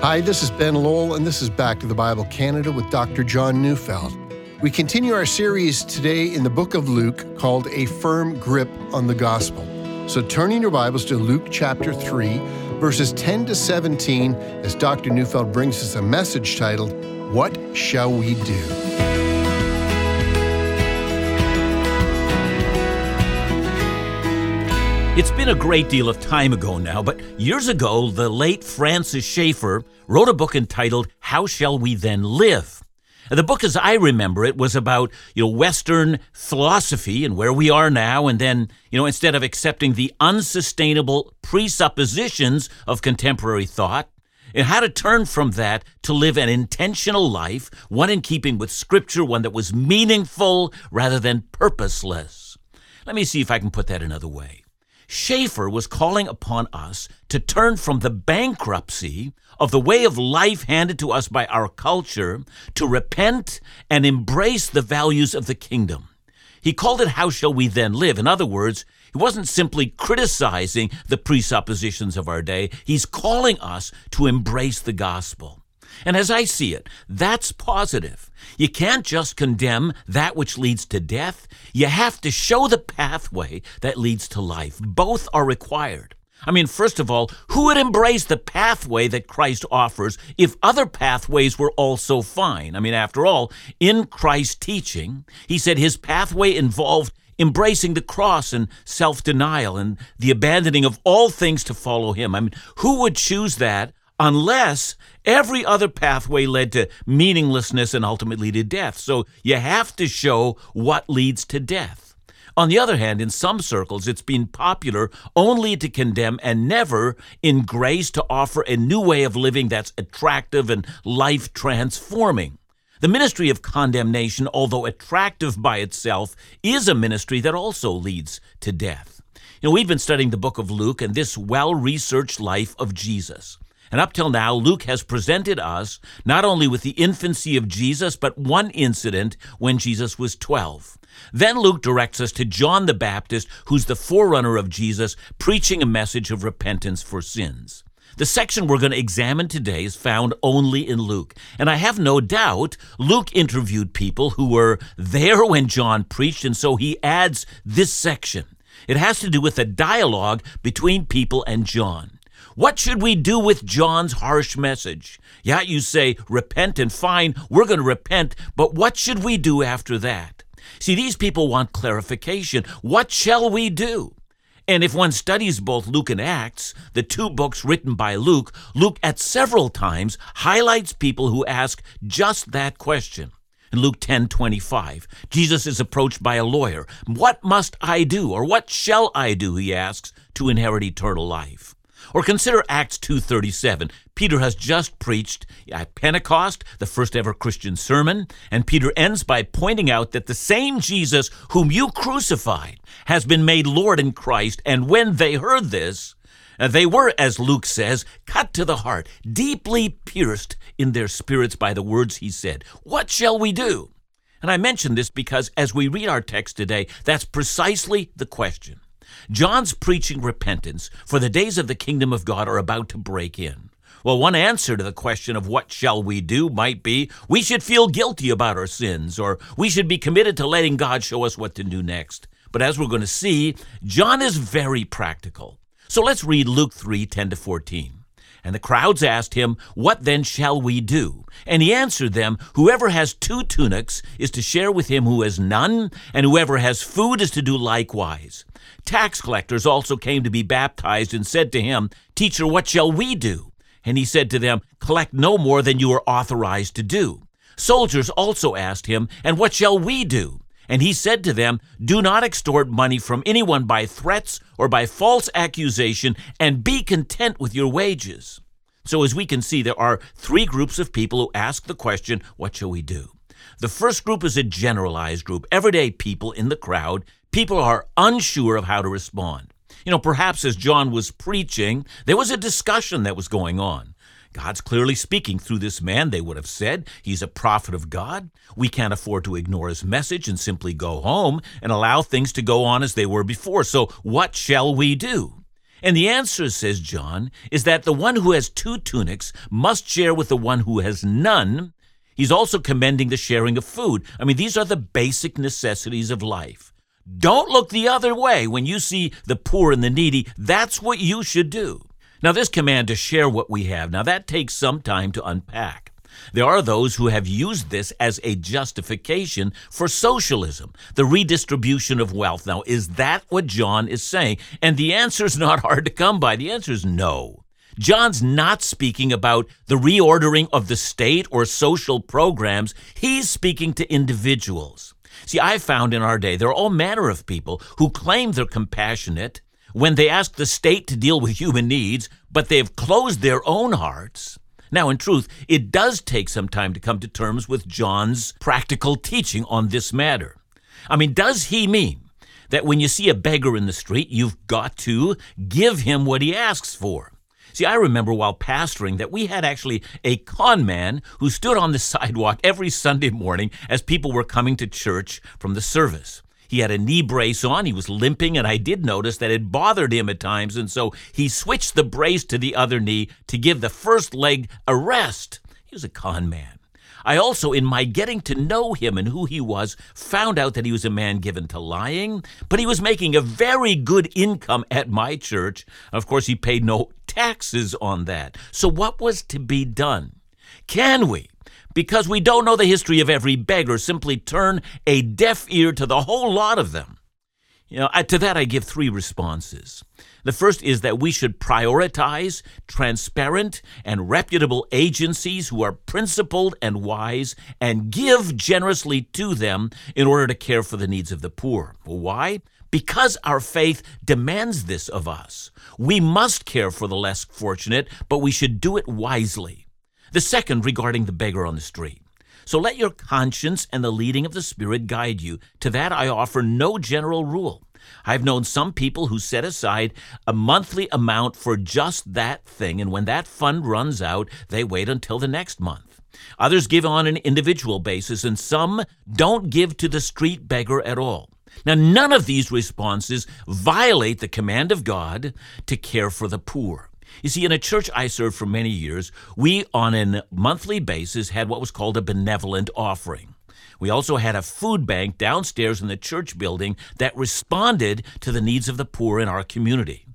Hi, this is Ben Lowell, and this is Back to the Bible Canada with Dr. John Neufeld. We continue our series today in the book of Luke called A Firm Grip on the Gospel. So turn in your Bibles to Luke chapter 3, verses 10 to 17, as Dr. Neufeld brings us a message titled, What Shall We Do? It's been a great deal of time ago now, but years ago, the late Francis Schaeffer wrote a book entitled How Shall We Then Live? The book, as I remember it, was about, you know, Western philosophy and where we are now, and then, you know, instead of accepting the unsustainable presuppositions of contemporary thought, and how to turn from that to live an intentional life, one in keeping with Scripture, one that was meaningful rather than purposeless. Let me see if I can put that another way. Schaeffer was calling upon us to turn from the bankruptcy of the way of life handed to us by our culture to repent and embrace the values of the kingdom. He called it How Shall We Then Live? In other words, he wasn't simply criticizing the presuppositions of our day, he's calling us to embrace the gospel. And as I see it, that's positive. You can't just condemn that which leads to death. You have to show the pathway that leads to life. Both are required. I mean, first of all, who would embrace the pathway that Christ offers if other pathways were also fine? I mean, after all, in Christ's teaching, he said his pathway involved embracing the cross and self denial and the abandoning of all things to follow him. I mean, who would choose that unless every other pathway led to meaninglessness and ultimately to death. So you have to show what leads to death. On the other hand, in some circles, it's been popular only to condemn and never, in grace, to offer a new way of living that's attractive and life transforming. The ministry of condemnation, although attractive by itself, is a ministry that also leads to death. You know, we've been studying the book of Luke and this well researched life of Jesus. And up till now, Luke has presented us not only with the infancy of Jesus, but one incident when Jesus was 12. Then Luke directs us to John the Baptist, who's the forerunner of Jesus, preaching a message of repentance for sins. The section we're going to examine today is found only in Luke. And I have no doubt Luke interviewed people who were there when John preached, and so he adds this section. It has to do with a dialogue between people and John. What should we do with John's harsh message? Yeah, you say, repent and fine, we're going to repent, but what should we do after that? See, these people want clarification. What shall we do? And if one studies both Luke and Acts, the two books written by Luke, Luke at several times highlights people who ask just that question. In Luke 10:25, Jesus is approached by a lawyer. What must I do or what shall I do, he asks, to inherit eternal life? Or consider Acts 2:37. Peter has just preached at Pentecost, the first ever Christian sermon, and Peter ends by pointing out that the same Jesus whom you crucified has been made Lord in Christ, and when they heard this, uh, they were, as Luke says, cut to the heart, deeply pierced in their spirits by the words he said. What shall we do? And I mention this because as we read our text today, that's precisely the question. John's preaching repentance, for the days of the kingdom of God are about to break in. Well, one answer to the question of what shall we do might be we should feel guilty about our sins, or we should be committed to letting God show us what to do next. But as we're going to see, John is very practical. So let's read Luke 3 10 to 14. And the crowds asked him, What then shall we do? And he answered them, Whoever has two tunics is to share with him who has none, and whoever has food is to do likewise. Tax collectors also came to be baptized and said to him, Teacher, what shall we do? And he said to them, Collect no more than you are authorized to do. Soldiers also asked him, And what shall we do? And he said to them, Do not extort money from anyone by threats or by false accusation, and be content with your wages. So, as we can see, there are three groups of people who ask the question, What shall we do? The first group is a generalized group, everyday people in the crowd. People are unsure of how to respond. You know, perhaps as John was preaching, there was a discussion that was going on. God's clearly speaking through this man, they would have said. He's a prophet of God. We can't afford to ignore his message and simply go home and allow things to go on as they were before. So, what shall we do? And the answer, says John, is that the one who has two tunics must share with the one who has none. He's also commending the sharing of food. I mean, these are the basic necessities of life. Don't look the other way when you see the poor and the needy. That's what you should do. Now, this command to share what we have, now that takes some time to unpack. There are those who have used this as a justification for socialism, the redistribution of wealth. Now, is that what John is saying? And the answer is not hard to come by. The answer is no. John's not speaking about the reordering of the state or social programs. He's speaking to individuals. See, I've found in our day there are all manner of people who claim they're compassionate when they ask the state to deal with human needs, but they've closed their own hearts. Now, in truth, it does take some time to come to terms with John's practical teaching on this matter. I mean, does he mean that when you see a beggar in the street, you've got to give him what he asks for? See, I remember while pastoring that we had actually a con man who stood on the sidewalk every Sunday morning as people were coming to church from the service. He had a knee brace on, he was limping, and I did notice that it bothered him at times, and so he switched the brace to the other knee to give the first leg a rest. He was a con man. I also, in my getting to know him and who he was, found out that he was a man given to lying, but he was making a very good income at my church. Of course, he paid no taxes on that. So, what was to be done? Can we, because we don't know the history of every beggar, simply turn a deaf ear to the whole lot of them? You know, to that I give three responses. The first is that we should prioritize transparent and reputable agencies who are principled and wise and give generously to them in order to care for the needs of the poor. Why? Because our faith demands this of us. We must care for the less fortunate, but we should do it wisely. The second regarding the beggar on the street. So let your conscience and the leading of the Spirit guide you. To that I offer no general rule. I've known some people who set aside a monthly amount for just that thing, and when that fund runs out, they wait until the next month. Others give on an individual basis, and some don't give to the street beggar at all. Now, none of these responses violate the command of God to care for the poor. You see, in a church I served for many years, we on a monthly basis had what was called a benevolent offering. We also had a food bank downstairs in the church building that responded to the needs of the poor in our community.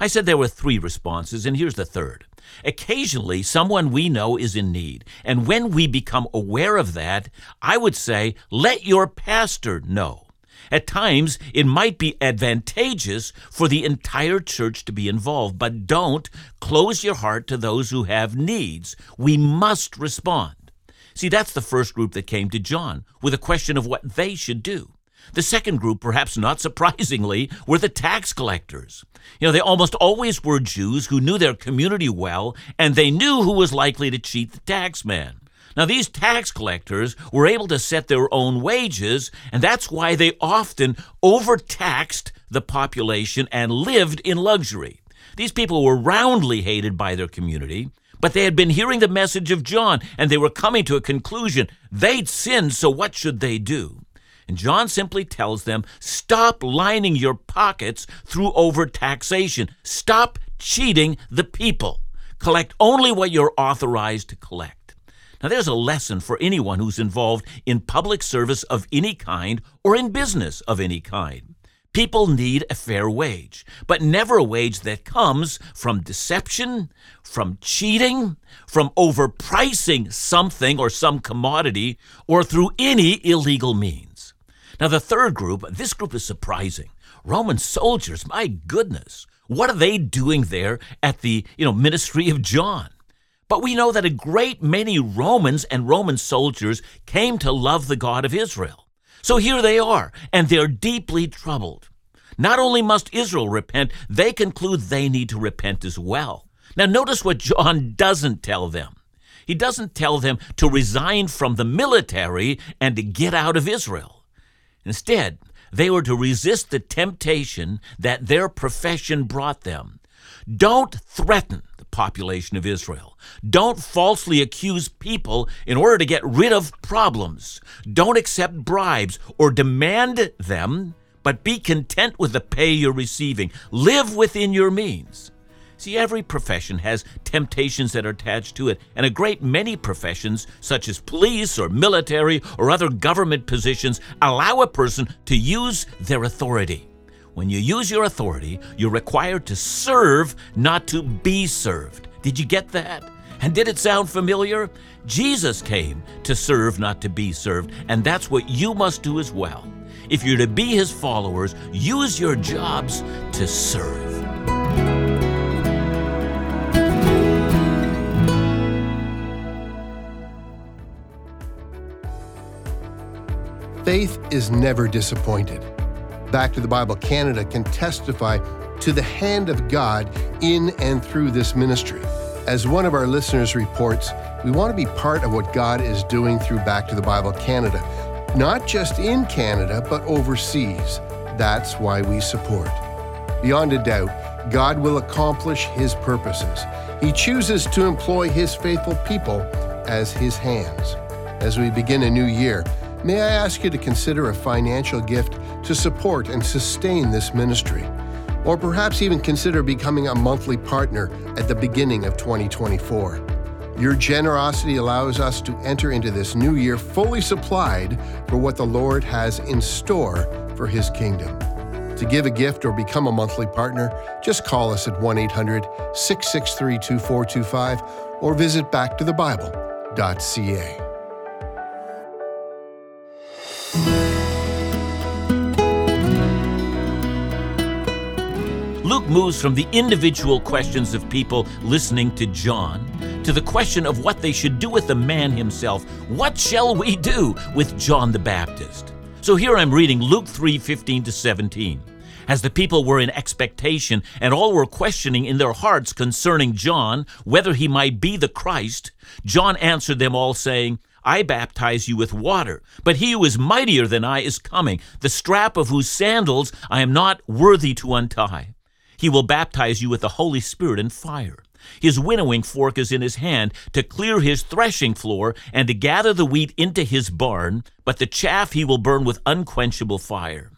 I said there were three responses, and here's the third. Occasionally, someone we know is in need, and when we become aware of that, I would say, let your pastor know. At times, it might be advantageous for the entire church to be involved, but don't close your heart to those who have needs. We must respond. See, that's the first group that came to John with a question of what they should do. The second group, perhaps not surprisingly, were the tax collectors. You know, they almost always were Jews who knew their community well, and they knew who was likely to cheat the tax man. Now, these tax collectors were able to set their own wages, and that's why they often overtaxed the population and lived in luxury. These people were roundly hated by their community, but they had been hearing the message of John, and they were coming to a conclusion. They'd sinned, so what should they do? And John simply tells them stop lining your pockets through overtaxation. Stop cheating the people. Collect only what you're authorized to collect. Now, there's a lesson for anyone who's involved in public service of any kind or in business of any kind. People need a fair wage, but never a wage that comes from deception, from cheating, from overpricing something or some commodity, or through any illegal means. Now, the third group, this group is surprising. Roman soldiers, my goodness, what are they doing there at the you know, ministry of John? But we know that a great many Romans and Roman soldiers came to love the God of Israel. So here they are, and they're deeply troubled. Not only must Israel repent, they conclude they need to repent as well. Now, notice what John doesn't tell them. He doesn't tell them to resign from the military and to get out of Israel. Instead, they were to resist the temptation that their profession brought them. Don't threaten population of Israel. Don't falsely accuse people in order to get rid of problems. Don't accept bribes or demand them, but be content with the pay you're receiving. Live within your means. See, every profession has temptations that are attached to it, and a great many professions, such as police or military or other government positions, allow a person to use their authority. When you use your authority, you're required to serve, not to be served. Did you get that? And did it sound familiar? Jesus came to serve, not to be served, and that's what you must do as well. If you're to be his followers, use your jobs to serve. Faith is never disappointed. Back to the Bible Canada can testify to the hand of God in and through this ministry. As one of our listeners reports, we want to be part of what God is doing through Back to the Bible Canada, not just in Canada, but overseas. That's why we support. Beyond a doubt, God will accomplish His purposes. He chooses to employ His faithful people as His hands. As we begin a new year, may I ask you to consider a financial gift to support and sustain this ministry? Or perhaps even consider becoming a monthly partner at the beginning of 2024. Your generosity allows us to enter into this new year fully supplied for what the Lord has in store for His kingdom. To give a gift or become a monthly partner, just call us at 1 800 663 2425 or visit backtothebible.ca. Moves from the individual questions of people listening to John to the question of what they should do with the man himself. What shall we do with John the Baptist? So here I'm reading Luke 3 15 to 17. As the people were in expectation and all were questioning in their hearts concerning John whether he might be the Christ, John answered them all, saying, I baptize you with water, but he who is mightier than I is coming, the strap of whose sandals I am not worthy to untie. He will baptize you with the Holy Spirit and fire. His winnowing fork is in his hand to clear his threshing floor and to gather the wheat into his barn, but the chaff he will burn with unquenchable fire.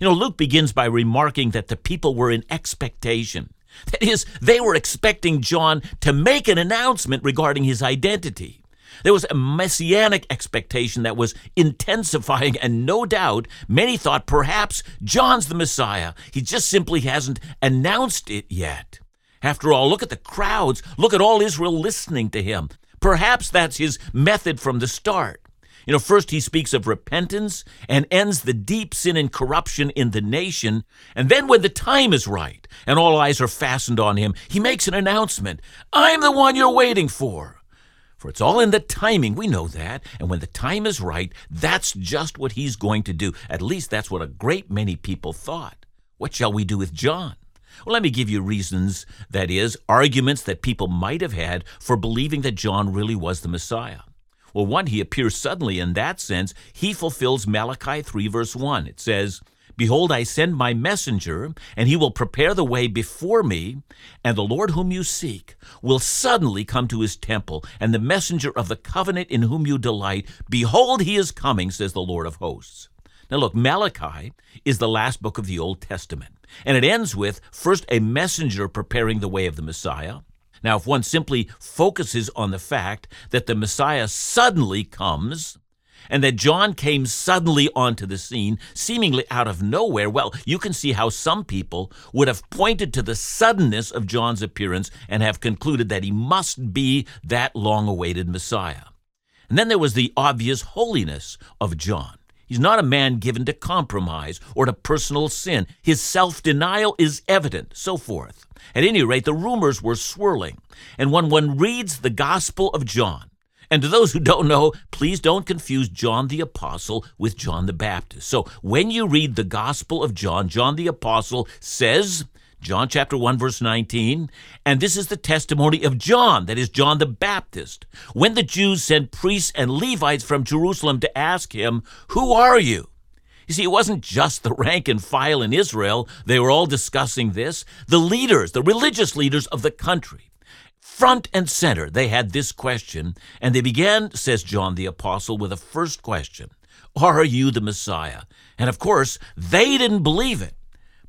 You know, Luke begins by remarking that the people were in expectation. That is, they were expecting John to make an announcement regarding his identity. There was a messianic expectation that was intensifying, and no doubt many thought perhaps John's the Messiah. He just simply hasn't announced it yet. After all, look at the crowds. Look at all Israel listening to him. Perhaps that's his method from the start. You know, first he speaks of repentance and ends the deep sin and corruption in the nation. And then, when the time is right and all eyes are fastened on him, he makes an announcement I'm the one you're waiting for. For it's all in the timing. We know that. And when the time is right, that's just what he's going to do. At least that's what a great many people thought. What shall we do with John? Well, let me give you reasons, that is, arguments that people might have had for believing that John really was the Messiah. Well, one, he appears suddenly in that sense. He fulfills Malachi 3, verse 1. It says, Behold, I send my messenger, and he will prepare the way before me, and the Lord whom you seek will suddenly come to his temple, and the messenger of the covenant in whom you delight, behold, he is coming, says the Lord of hosts. Now, look, Malachi is the last book of the Old Testament, and it ends with first a messenger preparing the way of the Messiah. Now, if one simply focuses on the fact that the Messiah suddenly comes, and that John came suddenly onto the scene, seemingly out of nowhere, well, you can see how some people would have pointed to the suddenness of John's appearance and have concluded that he must be that long awaited Messiah. And then there was the obvious holiness of John. He's not a man given to compromise or to personal sin. His self denial is evident, so forth. At any rate, the rumors were swirling. And when one reads the Gospel of John, and to those who don't know, please don't confuse John the Apostle with John the Baptist. So when you read the Gospel of John, John the Apostle says, John chapter 1 verse 19, and this is the testimony of John, that is John the Baptist. When the Jews sent priests and Levites from Jerusalem to ask him, "Who are you?" You see, it wasn't just the rank and file in Israel. They were all discussing this. The leaders, the religious leaders of the country, Front and center, they had this question, and they began, says John the Apostle, with a first question Are you the Messiah? And of course, they didn't believe it.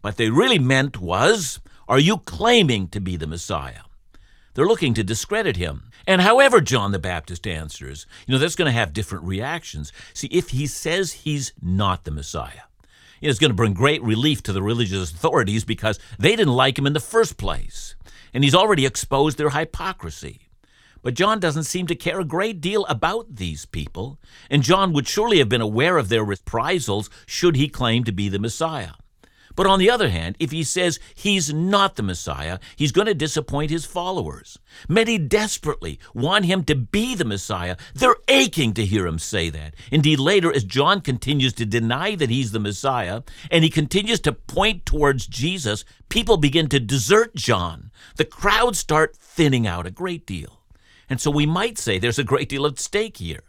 What they really meant was, Are you claiming to be the Messiah? They're looking to discredit him. And however John the Baptist answers, you know, that's going to have different reactions. See, if he says he's not the Messiah, it's going to bring great relief to the religious authorities because they didn't like him in the first place. And he's already exposed their hypocrisy. But John doesn't seem to care a great deal about these people, and John would surely have been aware of their reprisals should he claim to be the Messiah. But on the other hand, if he says he's not the Messiah, he's going to disappoint his followers. Many desperately want him to be the Messiah. They're aching to hear him say that. Indeed, later, as John continues to deny that he's the Messiah and he continues to point towards Jesus, people begin to desert John. The crowds start thinning out a great deal. And so we might say there's a great deal at stake here.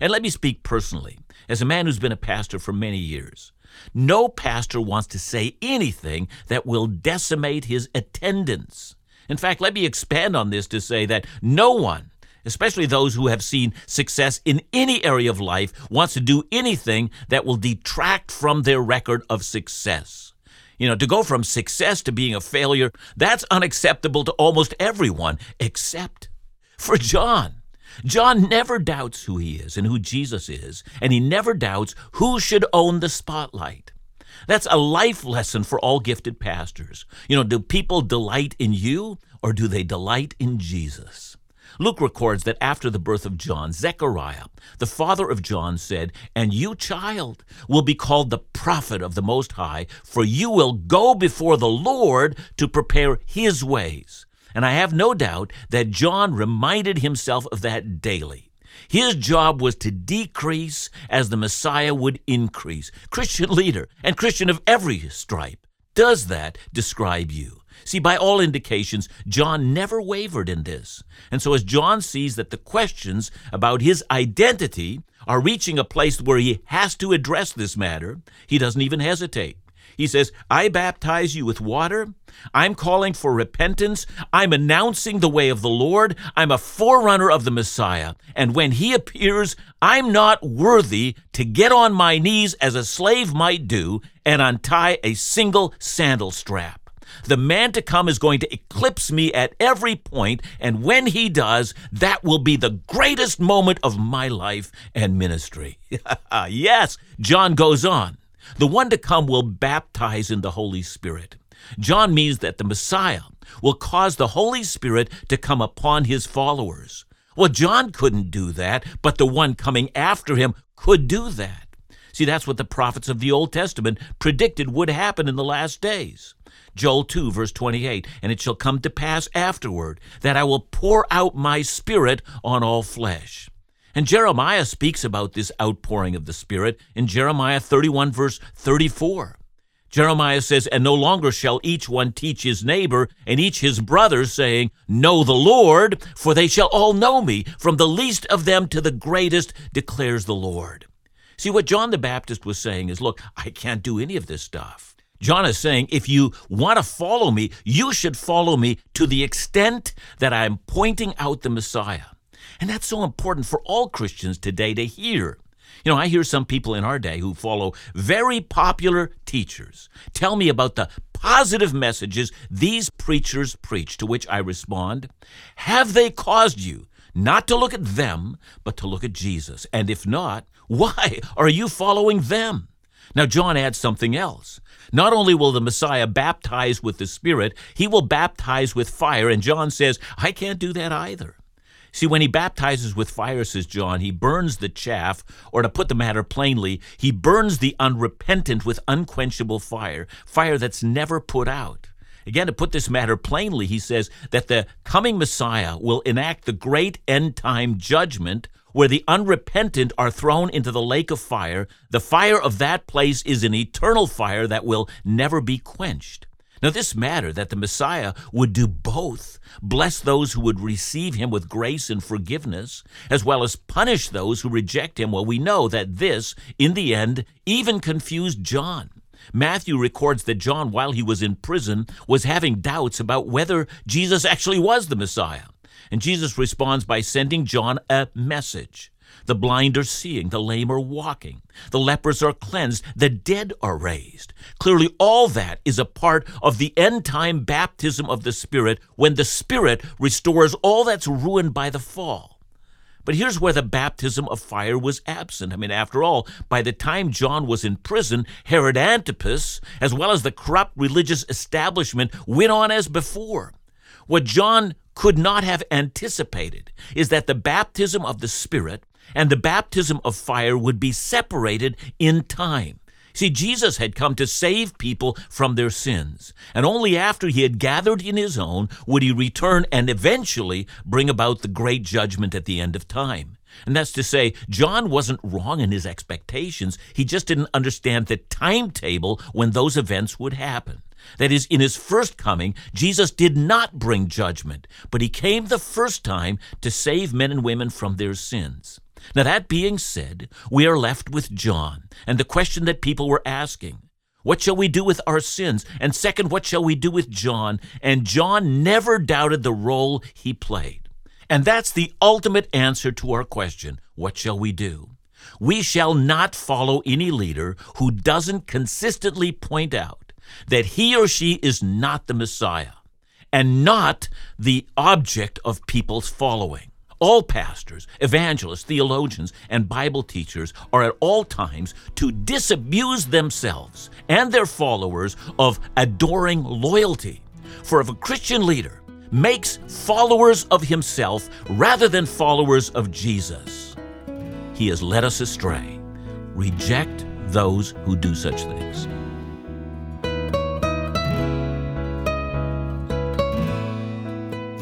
And let me speak personally, as a man who's been a pastor for many years. No pastor wants to say anything that will decimate his attendance. In fact, let me expand on this to say that no one, especially those who have seen success in any area of life, wants to do anything that will detract from their record of success. You know, to go from success to being a failure, that's unacceptable to almost everyone, except for John. John never doubts who he is and who Jesus is, and he never doubts who should own the spotlight. That's a life lesson for all gifted pastors. You know, do people delight in you or do they delight in Jesus? Luke records that after the birth of John, Zechariah, the father of John, said, And you, child, will be called the prophet of the Most High, for you will go before the Lord to prepare his ways and I have no doubt that John reminded himself of that daily. His job was to decrease as the Messiah would increase. Christian leader and Christian of every stripe. Does that describe you? See, by all indications, John never wavered in this. And so, as John sees that the questions about his identity are reaching a place where he has to address this matter, he doesn't even hesitate. He says, I baptize you with water. I'm calling for repentance. I'm announcing the way of the Lord. I'm a forerunner of the Messiah. And when he appears, I'm not worthy to get on my knees as a slave might do and untie a single sandal strap. The man to come is going to eclipse me at every point, and when he does, that will be the greatest moment of my life and ministry. yes, John goes on. The one to come will baptize in the Holy Spirit. John means that the Messiah will cause the Holy Spirit to come upon his followers. Well, John couldn't do that, but the one coming after him could do that. See, that's what the prophets of the Old Testament predicted would happen in the last days. Joel 2, verse 28, and it shall come to pass afterward that I will pour out my spirit on all flesh. And Jeremiah speaks about this outpouring of the Spirit in Jeremiah 31, verse 34. Jeremiah says, And no longer shall each one teach his neighbor and each his brother, saying, Know the Lord, for they shall all know me, from the least of them to the greatest, declares the Lord. See, what John the Baptist was saying is, Look, I can't do any of this stuff. John is saying, if you want to follow me, you should follow me to the extent that I'm pointing out the Messiah. And that's so important for all Christians today to hear. You know, I hear some people in our day who follow very popular teachers tell me about the positive messages these preachers preach, to which I respond, Have they caused you not to look at them, but to look at Jesus? And if not, why are you following them? Now, John adds something else. Not only will the Messiah baptize with the Spirit, he will baptize with fire. And John says, I can't do that either. See, when he baptizes with fire, says John, he burns the chaff, or to put the matter plainly, he burns the unrepentant with unquenchable fire, fire that's never put out. Again, to put this matter plainly, he says that the coming Messiah will enact the great end time judgment where the unrepentant are thrown into the lake of fire. The fire of that place is an eternal fire that will never be quenched. Now, this matter that the Messiah would do both bless those who would receive him with grace and forgiveness, as well as punish those who reject him. Well, we know that this, in the end, even confused John. Matthew records that John, while he was in prison, was having doubts about whether Jesus actually was the Messiah. And Jesus responds by sending John a message. The blind are seeing, the lame are walking, the lepers are cleansed, the dead are raised. Clearly, all that is a part of the end time baptism of the Spirit when the Spirit restores all that's ruined by the fall. But here's where the baptism of fire was absent. I mean, after all, by the time John was in prison, Herod Antipas, as well as the corrupt religious establishment, went on as before. What John could not have anticipated is that the baptism of the Spirit and the baptism of fire would be separated in time. See, Jesus had come to save people from their sins, and only after he had gathered in his own would he return and eventually bring about the great judgment at the end of time. And that's to say, John wasn't wrong in his expectations, he just didn't understand the timetable when those events would happen. That is, in his first coming, Jesus did not bring judgment, but he came the first time to save men and women from their sins. Now, that being said, we are left with John and the question that people were asking What shall we do with our sins? And second, what shall we do with John? And John never doubted the role he played. And that's the ultimate answer to our question What shall we do? We shall not follow any leader who doesn't consistently point out that he or she is not the Messiah and not the object of people's following. All pastors, evangelists, theologians, and Bible teachers are at all times to disabuse themselves and their followers of adoring loyalty. For if a Christian leader makes followers of himself rather than followers of Jesus, he has led us astray. Reject those who do such things.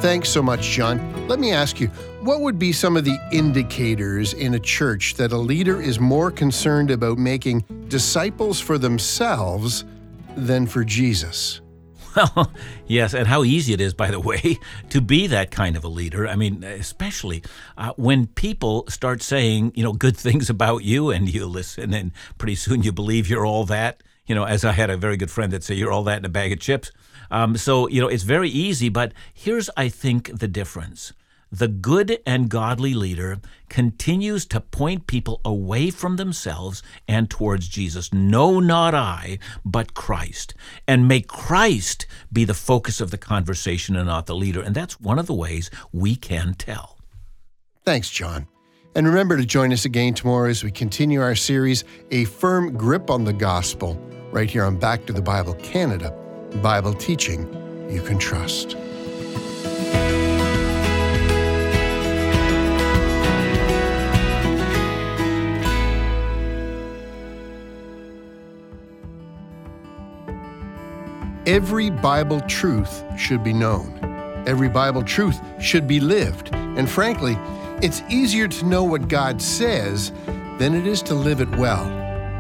Thanks so much, John. Let me ask you what would be some of the indicators in a church that a leader is more concerned about making disciples for themselves than for Jesus? Well, yes, and how easy it is, by the way, to be that kind of a leader. I mean, especially uh, when people start saying, you know, good things about you and you listen, and pretty soon you believe you're all that. You know, as I had a very good friend that said, you're all that in a bag of chips. Um, so, you know, it's very easy, but here's, I think, the difference. The good and godly leader continues to point people away from themselves and towards Jesus. No, not I, but Christ. And may Christ be the focus of the conversation and not the leader. And that's one of the ways we can tell. Thanks, John. And remember to join us again tomorrow as we continue our series, A Firm Grip on the Gospel, right here on Back to the Bible Canada. Bible teaching you can trust. Every Bible truth should be known. Every Bible truth should be lived. And frankly, it's easier to know what God says than it is to live it well.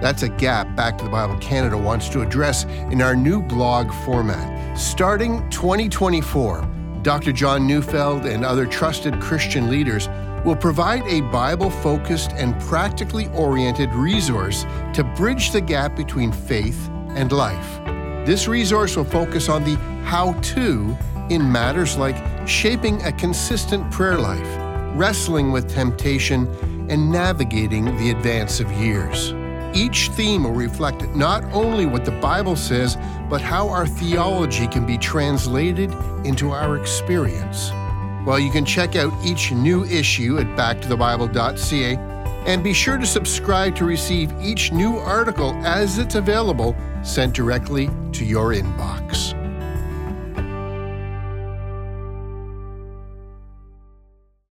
That's a gap Back to the Bible Canada wants to address in our new blog format. Starting 2024, Dr. John Neufeld and other trusted Christian leaders will provide a Bible focused and practically oriented resource to bridge the gap between faith and life. This resource will focus on the how to in matters like shaping a consistent prayer life, wrestling with temptation, and navigating the advance of years. Each theme will reflect not only what the Bible says, but how our theology can be translated into our experience. Well, you can check out each new issue at backtothebible.ca and be sure to subscribe to receive each new article as it's available sent directly to your inbox.